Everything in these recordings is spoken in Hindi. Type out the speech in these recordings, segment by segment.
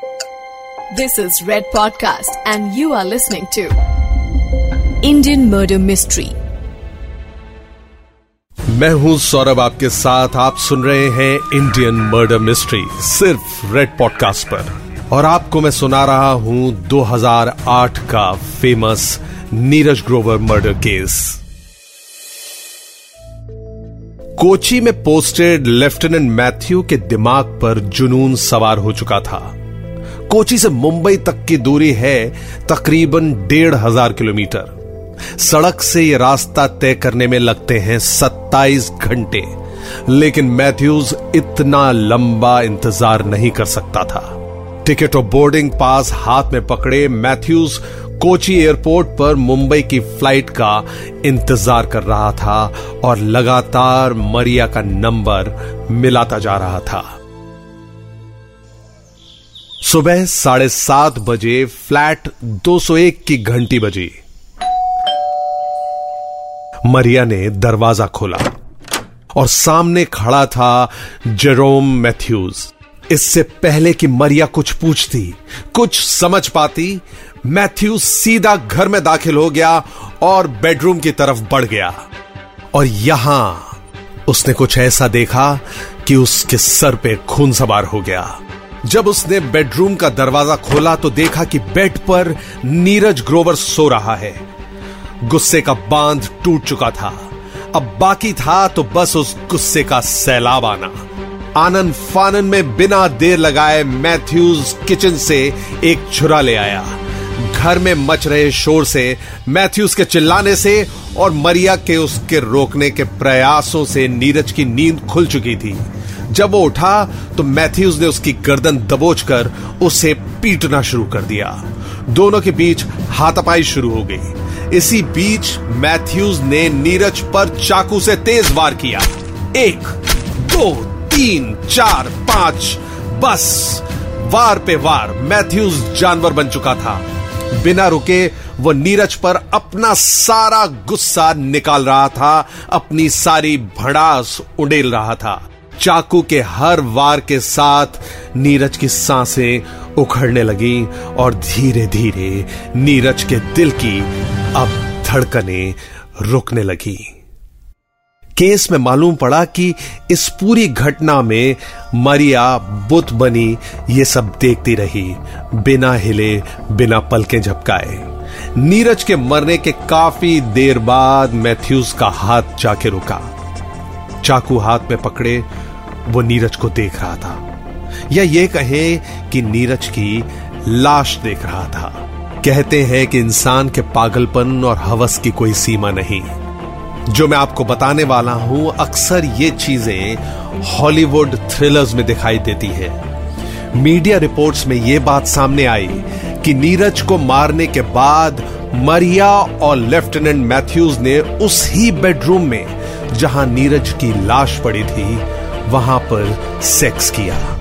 This is Red Podcast, and you are listening to Indian Murder Mystery. मैं हूँ सौरभ आपके साथ आप सुन रहे हैं इंडियन मर्डर मिस्ट्री सिर्फ़ रेड पॉडकास्ट पर। और आपको मैं सुना रहा हूँ 2008 का famous Neeraj Grover murder case Kochi में पोस्टेड लेफ्टिनेंट मैथ्यू के दिमाग पर जुनून सवार हो चुका था। कोची से मुंबई तक की दूरी है तकरीबन डेढ़ हज़ार किलोमीटर। सड़क से यह रास्ता तय करने में लगते हैं 27 घंटे। लेकिन मैथ्यूज इतना लंबा इंतज़ार नहीं कर सकता था। टिकट और बोर्डिंग पास हाथ में पकड़े मैथ्यूज कोची एयरपोर्ट पर मुंबई की फ़्लाइट का इंतज़ार कर रहा था और लगातार मरिया का नंबर मिलाता जा रहा था। सुबह साढ़े सात बजे फ्लैट 201 की घंटी बजी। मरिया ने दरवाज़ा खोला और सामने खड़ा था जेरोम मैथ्यूज। इससे पहले कि मरिया कुछ पूछती, कुछ समझ पाती मैथ्यू सीधा घर में दाखिल हो गया और बेडरूम की तरफ़ बढ़ गया। और यहाँ उसने कुछ ऐसा देखा कि उसके सर पे खून सवार हो गया। जब उसने बेडरूम का दरवाज़ा खोला तो देखा कि बेड पर नीरज ग्रोवर सो रहा है। गुस्से का बाँध टूट चुका था। अब बाकी था तो बस उस गुस्से का सैलाब आना। आनंद फानन में बिना देर लगाए मैथ्यूज किचन से एक छुरा ले आया। घर में मच रहे शोर से, मैथ्यूज के चिल्लाने से और मरिया के उसके रोकने के प्रयासों से नीरज की नींद खुल चुकी थी। जब वो उठा तो मैथ्यूज ने उसकी गर्दन दबोचकर उसे पीटना शुरू कर दिया। दोनों के बीच हाथापाई शुरू हो गई। इसी बीच मैथ्यूज ने नीरज पर चाकू से तेज वार किया। एक, दो, तीन, चार, पाँच, बस। वार पे वार मैथ्यूज जानवर बन चुका था। बिना रुके वो नीरज पर अपना सारा गुस्सा निकाल रहा था, अपनी सारी भड़ास उड़ेल रहा था। चाकू के हर वार के साथ नीरज की साँसें उखड़ने लगी और धीरे धीरे नीरज के दिल की अब धड़कने रुकने लगी। केस में मालूम पड़ा कि इस पूरी घटना में मरिया बुत बनी, ये सब देखती रही, बिना हिले, बिना पलके झपकाए। नीरज के मरने के काफ़ी देर बाद मैथ्यूज का हाथ जाके रुका। चाकू हाथ में पकड़े वो नीरज को देख रहा था, या ये कहे कि नीरज की लाश देख रहा था। कहते हैं कि इंसान के पागलपन और हवस की कोई सीमा नहीं। जो मैं आपको बताने वाला हूँ, अक्सर ये चीज़ें हॉलीवुड थ्रिलर्स में दिखाई देती है। मीडिया रिपोर्ट्स में यह बात सामने आई कि नीरज को मारने के बाद मरिया और लेफ्टिनेंट मैथ्यूज ने उस ही बेडरूम में जहाँ नीरज की लाश पड़ी थी वहाँ पर सेक्स किया।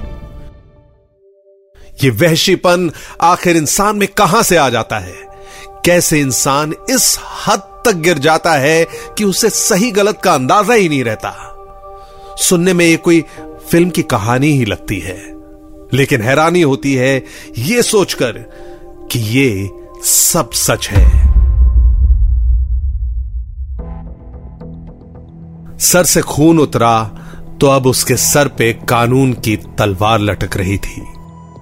ये वहशीपन आखिर इंसान में कहाँ से आ जाता है? कैसे इंसान इस हद तक गिर जाता है कि उसे सही गलत का अंदाज़ा ही नहीं रहता? सुनने में ये कोई फ़िल्म की कहानी ही लगती है। लेकिन हैरानी होती है ये सोचकर कि ये सब सच है। सर से खून उतरा तो अब उसके सर पे कानून की तलवार लटक रही थी।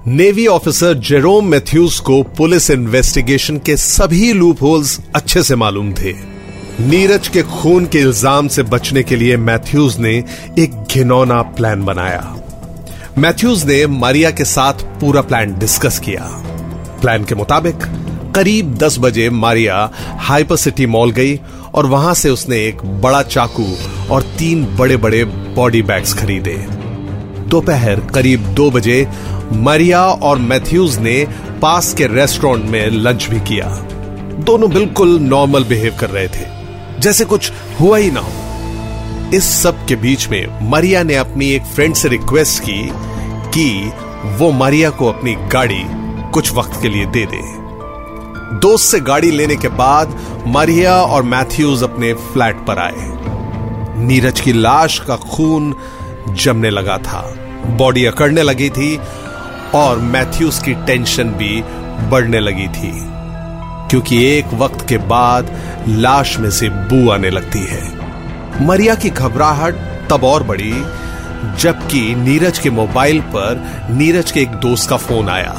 नेवी ऑफिसर जेरोम मैथ्यूज को पुलिस इन्वेस्टिगेशन के सभी लूप होल्स अच्छे से मालूम थे। नीरज के खून के इल्ज़ाम से बचने के लिए मैथ्यूज ने एक घिनौना प्लान बनाया। मैथ्यूज ने मारिया के साथ पूरा प्लान डिस्कस किया। प्लान के मुताबिक, करीब 10 बजे मारिया हाइपर सिटी मॉल गई और वहाँ से उसने एक बड़ा चाकू और तीन बड़े बड़े बॉडी बैग्स खरीदे। दोपहर करीब दो बजे मरिया और मैथ्यूज ने पास के रेस्टोरेंट में लंच भी किया। दोनों बिल्कुल नॉर्मल बिहेव कर रहे थे, जैसे कुछ हुआ ही ना हो। इस सब के बीच में मरिया ने अपनी एक फ्रेंड से रिक्वेस्ट की कि वो मरिया को अपनी गाड़ी कुछ वक्त के लिए दे दे। दोस्त से गाड़ी लेने के बाद मरिया और मैथ्यूज अपने फ्लैट पर आए। नीरज की लाश का खून जमने लगा था। बॉडी अकड़ने लगी थी और मैथ्यूज की टेंशन भी बढ़ने लगी थी, क्योंकि एक वक्त के बाद लाश में से बू आने लगती है। मरिया की घबराहट तब और बढ़ी, जबकि नीरज के मोबाइल पर नीरज के एक दोस्त का फ़ोन आया।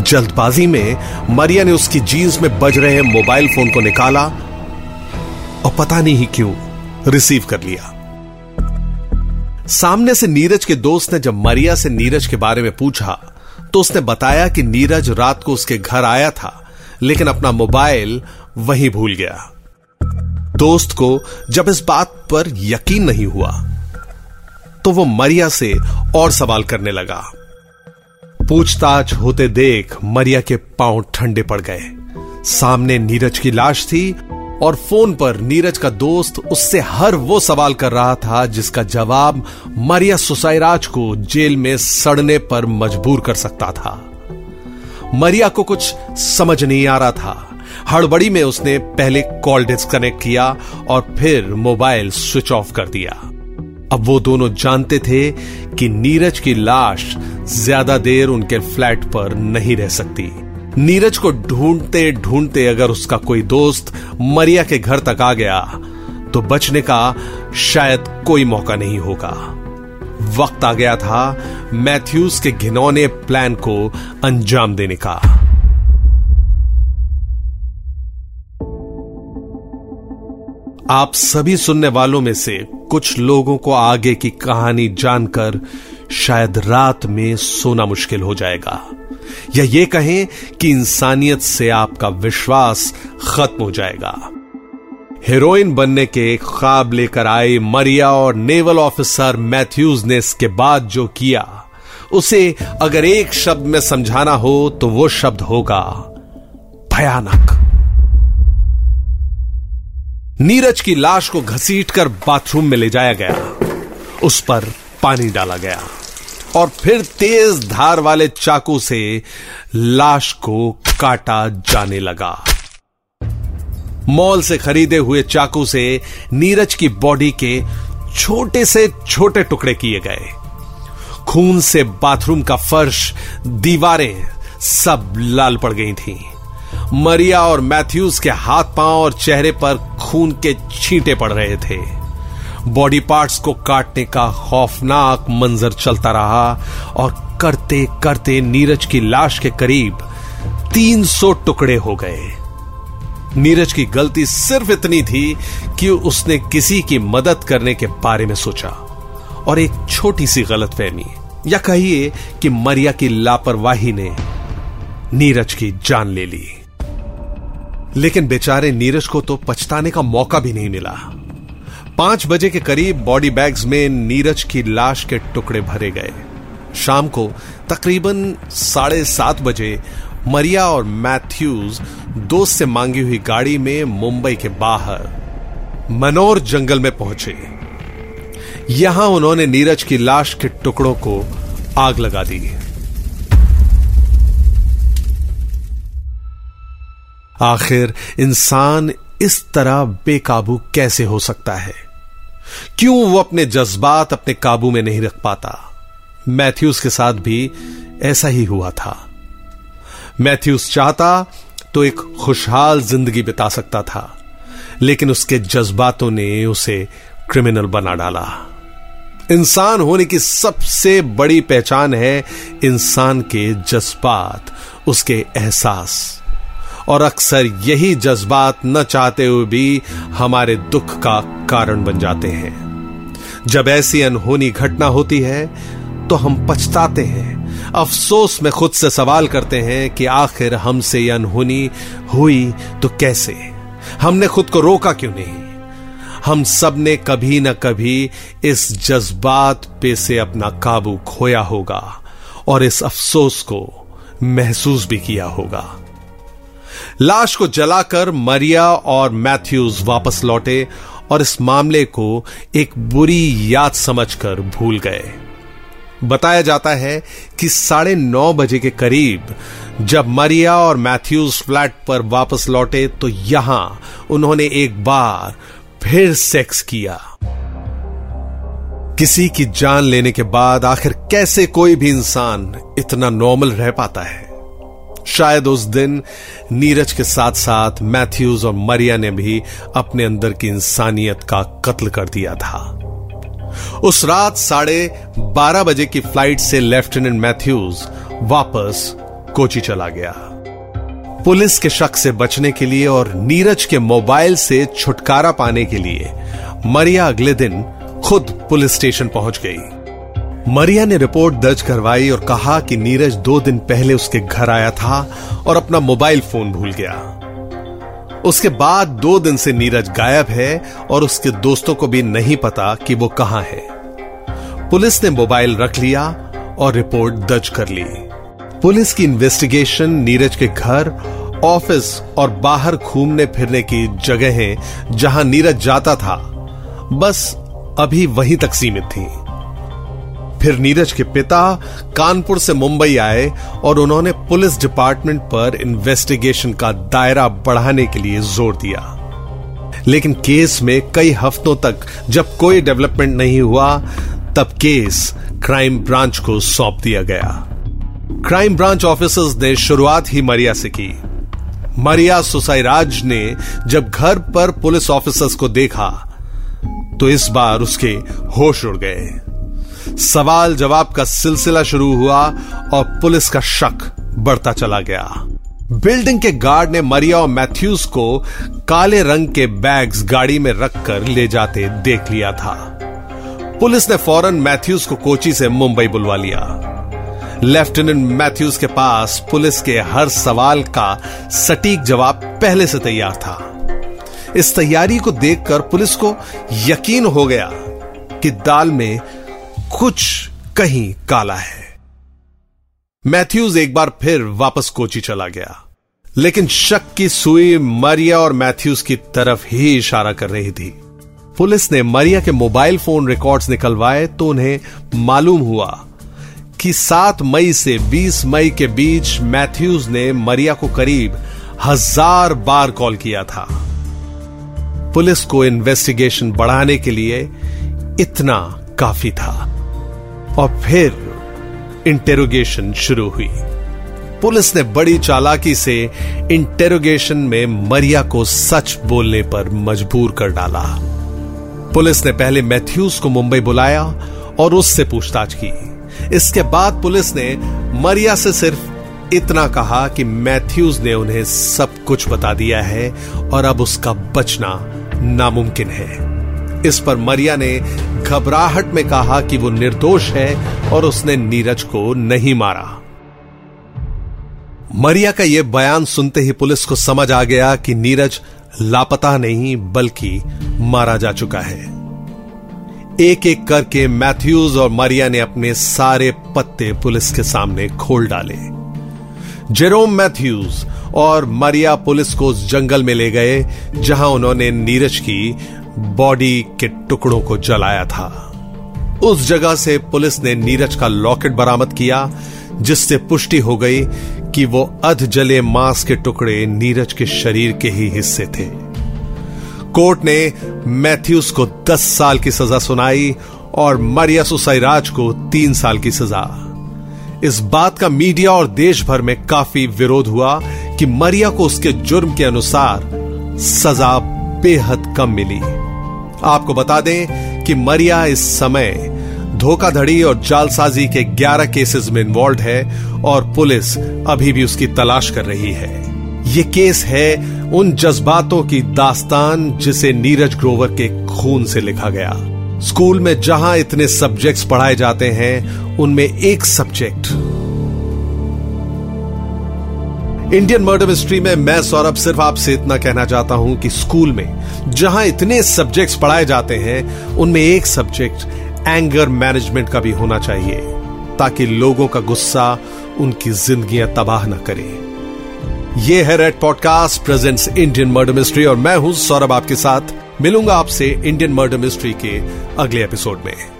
जल्दबाजी में मरिया ने उसकी जीन्स में बज रहे मोबाइल फ़ोन को निकाला और पता नहीं क्यों रिसीव कर लिया। सामने से नीरज के दोस्त ने जब मरिया से नीरज के बारे में पूछा तो उसने बताया कि नीरज रात को उसके घर आया था, लेकिन अपना मोबाइल वहीं भूल गया। दोस्त को जब इस बात पर यकीन नहीं हुआ तो वो मरिया से और सवाल करने लगा। पूछताछ होते देख मरिया के पाँव ठंडे पड़ गए। सामने नीरज की लाश थी और फ़ोन पर नीरज का दोस्त उससे हर वो सवाल कर रहा था, जिसका जवाब मरिया सुसाईराज को जेल में सड़ने पर मजबूर कर सकता था। मरिया को कुछ समझ नहीं आ रहा था। हड़बड़ी में उसने पहले कॉल डिस्कनेक्ट किया और फिर मोबाइल स्विच ऑफ़ कर दिया। अब वो दोनों जानते थे कि नीरज की लाश ज़्यादा देर उनके फ्लैट पर नहीं रह सकती। नीरज को ढूंढते ढूंढते अगर उसका कोई दोस्त मरिया के घर तक आ गया तो बचने का शायद कोई मौका नहीं होगा। वक्त आ गया था मैथ्यूज के घिनौने प्लान को अंजाम देने का। आप सभी सुनने वालों में से कुछ लोगों को आगे की कहानी जानकर शायद रात में सोना मुश्किल हो जाएगा। या ये कहें कि इंसानियत से आपका विश्वास खत्म हो जाएगा। हीरोइन बनने के ख्वाब लेकर आई मरिया और नेवल ऑफिसर मैथ्यूज ने इसके बाद जो किया, उसे अगर एक शब्द में समझाना हो तो वो शब्द होगा, भयानक। नीरज की लाश को घसीटकर बाथरूम में ले जाया गया। उस पर पानी डाला गया। और फिर तेज धार वाले चाकू से लाश को काटा जाने लगा। मॉल से खरीदे हुए चाकू से नीरज की बॉडी के छोटे से छोटे टुकड़े किए गए। खून से बाथरूम का फर्श, दीवारें सब लाल पड़ गई थीं। मरिया और मैथ्यूज के हाथ पाँव और चेहरे पर खून के छींटे पड़ रहे थे। बॉडी पार्ट्स को काटने का खौफनाक मंजर चलता रहा और करते करते नीरज की लाश के करीब 300 टुकड़े हो गए। नीरज की गलती सिर्फ़ इतनी थी कि उसने किसी की मदद करने के बारे में सोचा और एक छोटी सी गलत फहमी, या कहिए कि मरिया की लापरवाही ने नीरज की जान ले ली। लेकिन बेचारे नीरज को तो पछताने का मौका भी नहीं मिला। पाँच बजे के करीब बॉडी बैग्स में नीरज की लाश के टुकड़े भरे गए। शाम को तकरीबन साढ़े सात बजे मरिया और मैथ्यूज दोस्त से मांगी हुई गाड़ी में मुंबई के बाहर मनोर जंगल में पहुँचे। यहाँ उन्होंने नीरज की लाश के टुकड़ों को आग लगा दी। आखिर इंसान इस तरह बेकाबू कैसे हो सकता है? क्यों वो अपने जज्बात अपने काबू में नहीं रख पाता? मैथ्यूज के साथ भी ऐसा ही हुआ था। मैथ्यूज चाहता तो एक खुशहाल ज़िंदगी बिता सकता था, लेकिन उसके जज्बातों ने उसे क्रिमिनल बना डाला। इंसान होने की सबसे बड़ी पहचान है इंसान के जज्बात, उसके एहसास। और अक्सर यही जज्बात न चाहते हुए भी हमारे दुख का कारण बन जाते हैं। जब ऐसी अनहोनी घटना होती है तो हम पछताते हैं। अफसोस में खुद से सवाल करते हैं कि आखिर हमसे यह अनहोनी हुई तो कैसे? हमने खुद को रोका क्यों नहीं? हम सबने कभी ना कभी इस जज्बात पे से अपना काबू खोया होगा और इस अफसोस को महसूस भी किया होगा। लाश को जलाकर मरिया और मैथ्यूज वापस लौटे और इस मामले को एक बुरी याद समझकर भूल गए। बताया जाता है कि साढ़े नौ बजे के करीब जब मरिया और मैथ्यूज फ्लैट पर वापस लौटे तो यहाँ उन्होंने एक बार फिर सेक्स किया। किसी की जान लेने के बाद आखिर कैसे कोई भी इंसान इतना नॉर्मल रह पाता है? शायद उस दिन नीरज के साथ साथ मैथ्यूज और मरिया ने भी अपने अंदर की इंसानियत का कत्ल कर दिया था। उस रात साढ़े बारह बजे की फ़्लाइट से लेफ्टिनेंट मैथ्यूज वापस कोची चला गया। पुलिस के शक से बचने के लिए और नीरज के मोबाइल से छुटकारा पाने के लिए मरिया अगले दिन खुद पुलिस स्टेशन पहुँच गई। मरिया ने रिपोर्ट दर्ज करवाई और कहा कि नीरज दो दिन पहले उसके घर आया था और अपना मोबाइल फ़ोन भूल गया। उसके बाद दो दिन से नीरज गायब है और उसके दोस्तों को भी नहीं पता कि वो कहाँ है। पुलिस ने मोबाइल रख लिया और रिपोर्ट दर्ज कर ली। पुलिस की इन्वेस्टिगेशन नीरज के घर, ऑफ़िस और बाहर घूमने फिरने की जगहें जहाँ नीरज जाता था। बस अभी वहीं तक सीमित थी। फिर नीरज के पिता कानपुर से मुंबई आए और उन्होंने पुलिस डिपार्टमेंट पर इन्वेस्टिगेशन का दायरा बढ़ाने के लिए ज़ोर दिया। लेकिन केस में कई हफ्तों तक जब कोई डेवलपमेंट नहीं हुआ, तब केस क्राइम ब्रांच को सौंप दिया गया। क्राइम ब्रांच ऑफिसर्स ने शुरुआत ही मरिया से की। मरिया सुसाईराज ने जब घर पर पुलिस ऑफिसर्स को देखा तो इस बार उसके होश उड़ गए। सवाल जवाब का सिलसिला शुरू हुआ और पुलिस का शक बढ़ता चला गया। बिल्डिंग के गार्ड ने मरिया और मैथ्यूज को काले रंग के बैग्स गाड़ी में रखकर ले जाते देख लिया था। पुलिस ने फ़ौरन मैथ्यूज को कोची से मुंबई बुलवा लिया। लेफ्टिनेंट मैथ्यूज के पास पुलिस के हर सवाल का सटीक जवाब पहले से तैयार था। इस तैयारी को देखकर पुलिस को यकीन हो गया कि दाल में कुछ कहीं काला है। मैथ्यूज एक बार फिर वापस कोची चला गया। लेकिन शक की सुई मरिया और मैथ्यूज की तरफ़ ही इशारा कर रही थी। पुलिस ने मरिया के मोबाइल फ़ोन रिकॉर्ड्स निकलवाए तो उन्हें मालूम हुआ कि 7 मई से 20 मई के बीच मैथ्यूज ने मरिया को करीब हज़ार बार कॉल किया था। पुलिस को इन्वेस्टिगेशन बढ़ाने के लिए इतना काफ़ी था। और फिर इंटेरोगेशन शुरू हुई। पुलिस ने बड़ी चालाकी से इंटेरोगेशन में मरिया को सच बोलने पर मजबूर कर डाला। पुलिस ने पहले मैथ्यूज को मुंबई बुलाया और उससे पूछताछ की। इसके बाद पुलिस ने मरिया से सिर्फ़ इतना कहा कि मैथ्यूज ने उन्हें सब कुछ बता दिया है और अब उसका बचना नामुमकिन है। इस पर मरिया ने घबराहट में कहा कि वो निर्दोष है और उसने नीरज को नहीं मारा। मरिया का यह बयान सुनते ही पुलिस को समझ आ गया कि नीरज लापता नहीं, बल्कि मारा जा चुका है। एक एक करके मैथ्यूज और मरिया ने अपने सारे पत्ते पुलिस के सामने खोल डाले। जेरोम मैथ्यूज और मरिया पुलिस को उस जंगल में ले गए, जहाँ उन्होंने नीरज की बॉडी के टुकड़ों को जलाया था। उस जगह से पुलिस ने नीरज का लॉकेट बरामद किया, जिससे पुष्टि हो गई कि वो अध जले मांस के टुकड़े नीरज के शरीर के ही हिस्से थे। कोर्ट ने मैथ्यूस को 10 साल की सजा सुनाई और मरिया सुसाईराज को तीन साल की सजा। इस बात का मीडिया और देश भर में काफ़ी विरोध हुआ कि मरिया को उसके जुर्म के अनुसार सजा बेहद कम मिली। आपको बता दें कि मरिया इस समय धोखाधड़ी और जालसाजी के 11 केसेस में इन्वॉल्व है और पुलिस अभी भी उसकी तलाश कर रही है। ये केस है उन जज्बातों की दास्तान जिसे नीरज ग्रोवर के खून से लिखा गया। स्कूल में जहाँ इतने सब्जेक्ट्स पढ़ाए जाते हैं, उनमें एक सब्जेक्ट इंडियन मर्डर मिस्ट्री में मैं, सौरभ, सिर्फ़ आपसे इतना कहना चाहता हूँ कि स्कूल में, जहाँ इतने सब्जेक्ट्स पढ़ाए जाते हैं, उनमें एक सब्जेक्ट एंगर मैनेजमेंट का भी होना चाहिए, ताकि लोगों का गुस्सा उनकी जिंदगियाँ तबाह न करे। ये है red podcast presents Indian murder mystery और मैं हूँ सौरभ आपके साथ। मिलूँगा आपसे इंडियन मर्डर मिस्ट्री के अगले एपिसोड में।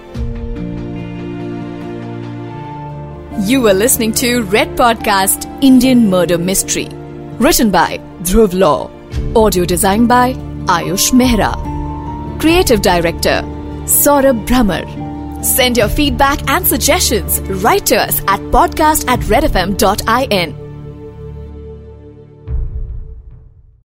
You were listening to Red Podcast Indian Murder Mystery. Written by Dhruv Law. Audio designed by Ayush Mehra. Creative Director Saurabh Brahmer. Send your feedback and suggestions right to us at podcast at redfm.in.